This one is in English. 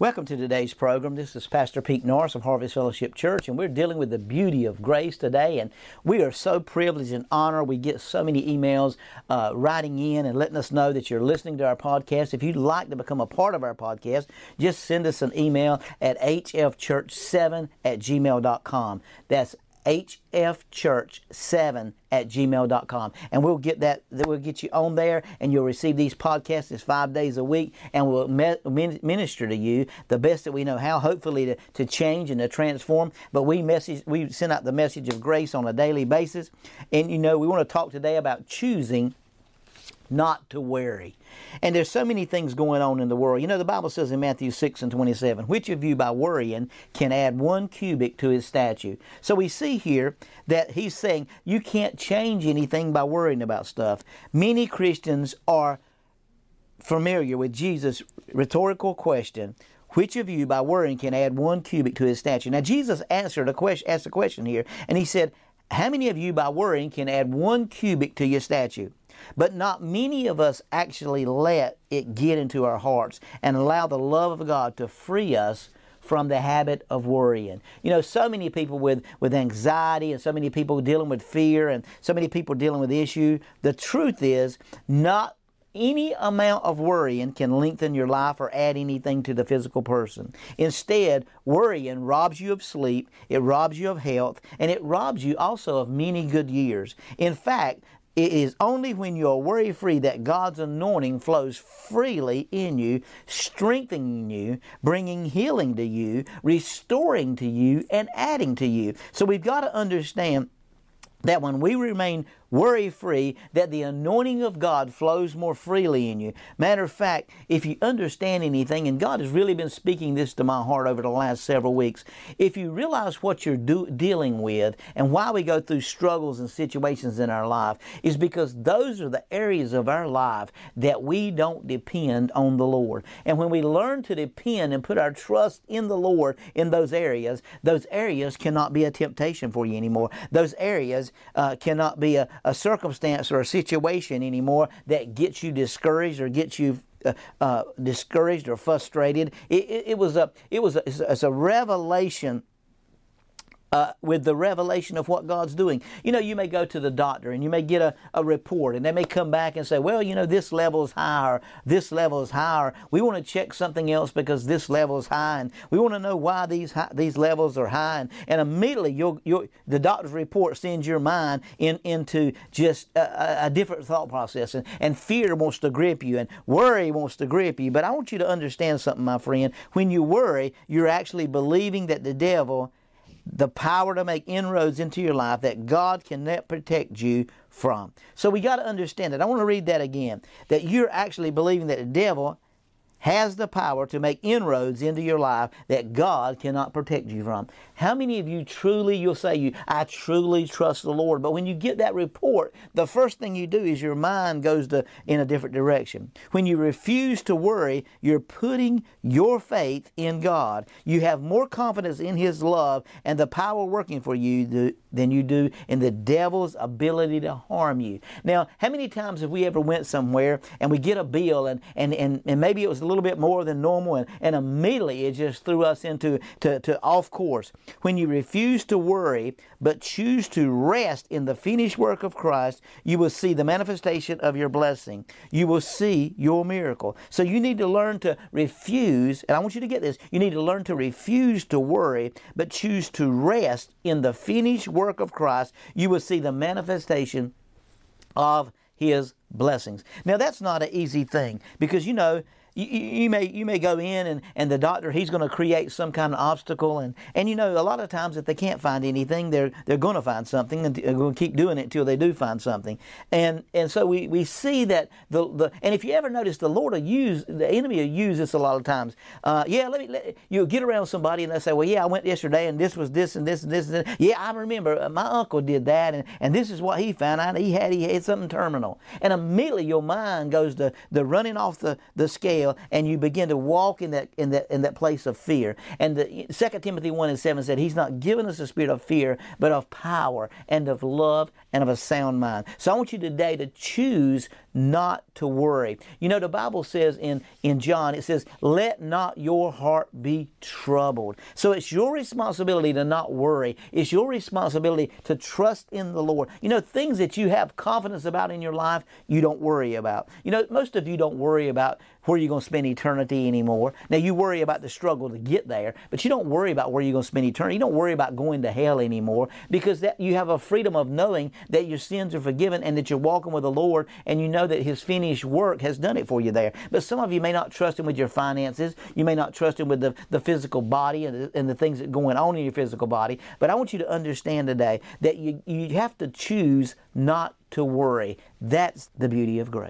Welcome to today's program. This is Pastor Pete Norris of Harvest Fellowship Church, and we're dealing with the beauty of grace today. And we are so privileged and honored. We get so many emails uh, writing in and letting us know that you're listening to our podcast. If you'd like to become a part of our podcast, just send us an email at hfchurch7 at gmail.com. That's hfchurch7 at gmail.com and we'll get that we'll get you on there and you'll receive these podcasts. It's five days a week and we'll minister to you the best that we know how hopefully to, to change and to transform. But we message we send out the message of grace on a daily basis. And you know we want to talk today about choosing not to worry. And there's so many things going on in the world. You know, the Bible says in Matthew 6 and 27, which of you by worrying can add one cubit to his statue? So we see here that he's saying you can't change anything by worrying about stuff. Many Christians are familiar with Jesus' rhetorical question, which of you by worrying can add one cubit to his statue? Now Jesus answered a question, asked a question here, and he said, How many of you by worrying can add one cubit to your statue? But not many of us actually let it get into our hearts and allow the love of God to free us from the habit of worrying. You know, so many people with, with anxiety and so many people dealing with fear and so many people dealing with issue. The truth is, not any amount of worrying can lengthen your life or add anything to the physical person. Instead, worrying robs you of sleep, it robs you of health, and it robs you also of many good years. In fact, it is only when you are worry free that God's anointing flows freely in you, strengthening you, bringing healing to you, restoring to you, and adding to you. So we've got to understand that when we remain worry free, that the anointing of God flows more freely in you. Matter of fact, if you understand anything, and God has really been speaking this to my heart over the last several weeks, if you realize what you're do- dealing with and why we go through struggles and situations in our life, is because those are the areas of our life that we don't depend on the Lord. And when we learn to depend and put our trust in the Lord in those areas, those areas cannot be a temptation for you anymore. Those areas uh, cannot be a, a circumstance or a situation anymore that gets you discouraged or gets you uh, uh, discouraged or frustrated. It, it, it was a it was a, it's a revelation uh, with the revelation of what God's doing. You know, you may go to the doctor and you may get a, a report and they may come back and say, well, you know, this level is higher, this level is higher. We want to check something else because this level is high and we want to know why these high, these levels are high. And, and immediately you'll, you'll, the doctor's report sends your mind in, into just a, a different thought process and, and fear wants to grip you and worry wants to grip you. But I want you to understand something, my friend. When you worry, you're actually believing that the devil the power to make inroads into your life that God cannot protect you from. So we got to understand that. I want to read that again. That you're actually believing that the devil has the power to make inroads into your life that God cannot protect you from. How many of you truly, you'll say, you, I truly trust the Lord, but when you get that report, the first thing you do is your mind goes to, in a different direction. When you refuse to worry, you're putting your faith in God. You have more confidence in His love and the power working for you than you do in the devil's ability to harm you. Now, how many times have we ever went somewhere and we get a bill and, and, and, and maybe it was a little bit more than normal and, and immediately it just threw us into to, to off course. When you refuse to worry but choose to rest in the finished work of Christ, you will see the manifestation of your blessing. You will see your miracle. So you need to learn to refuse, and I want you to get this, you need to learn to refuse to worry but choose to rest in the finished work of Christ. You will see the manifestation of his blessings. Now that's not an easy thing because you know you, you, may you may go in and, and the doctor he's going to create some kind of obstacle and, and you know a lot of times if they can't find anything they're they're going to find something and they're going to keep doing it until they do find something. And and so we, we see that the, the and if you ever notice the Lord will use the enemy will use this a lot of times. Uh, yeah let me let, you get around somebody and they say well yeah I went yesterday and this was this and this and this and this. yeah I remember uh, my uncle did that and, and this is what he found out. He had he had something terminal. And immediately your mind goes to the running off the the scale and you begin to walk in that in that in that place of fear. And the, 2 Timothy one and seven said, He's not given us a spirit of fear, but of power and of love and of a sound mind. So I want you today to choose not to worry. You know, the Bible says in, in John, it says, Let not your heart be troubled. So it's your responsibility to not worry. It's your responsibility to trust in the Lord. You know, things that you have confidence about in your life, you don't worry about. You know, most of you don't worry about where you're going to spend eternity anymore. Now, you worry about the struggle to get there, but you don't worry about where you're going to spend eternity. You don't worry about going to hell anymore because that you have a freedom of knowing that your sins are forgiven and that you're walking with the Lord and you know that His finished work has done it for you there. But some of you may not trust Him with your finances. You may not trust Him with the, the physical body and the, and the things that are going on in your physical body. But I want you to understand today that you, you have to choose not to worry. That's the beauty of grace.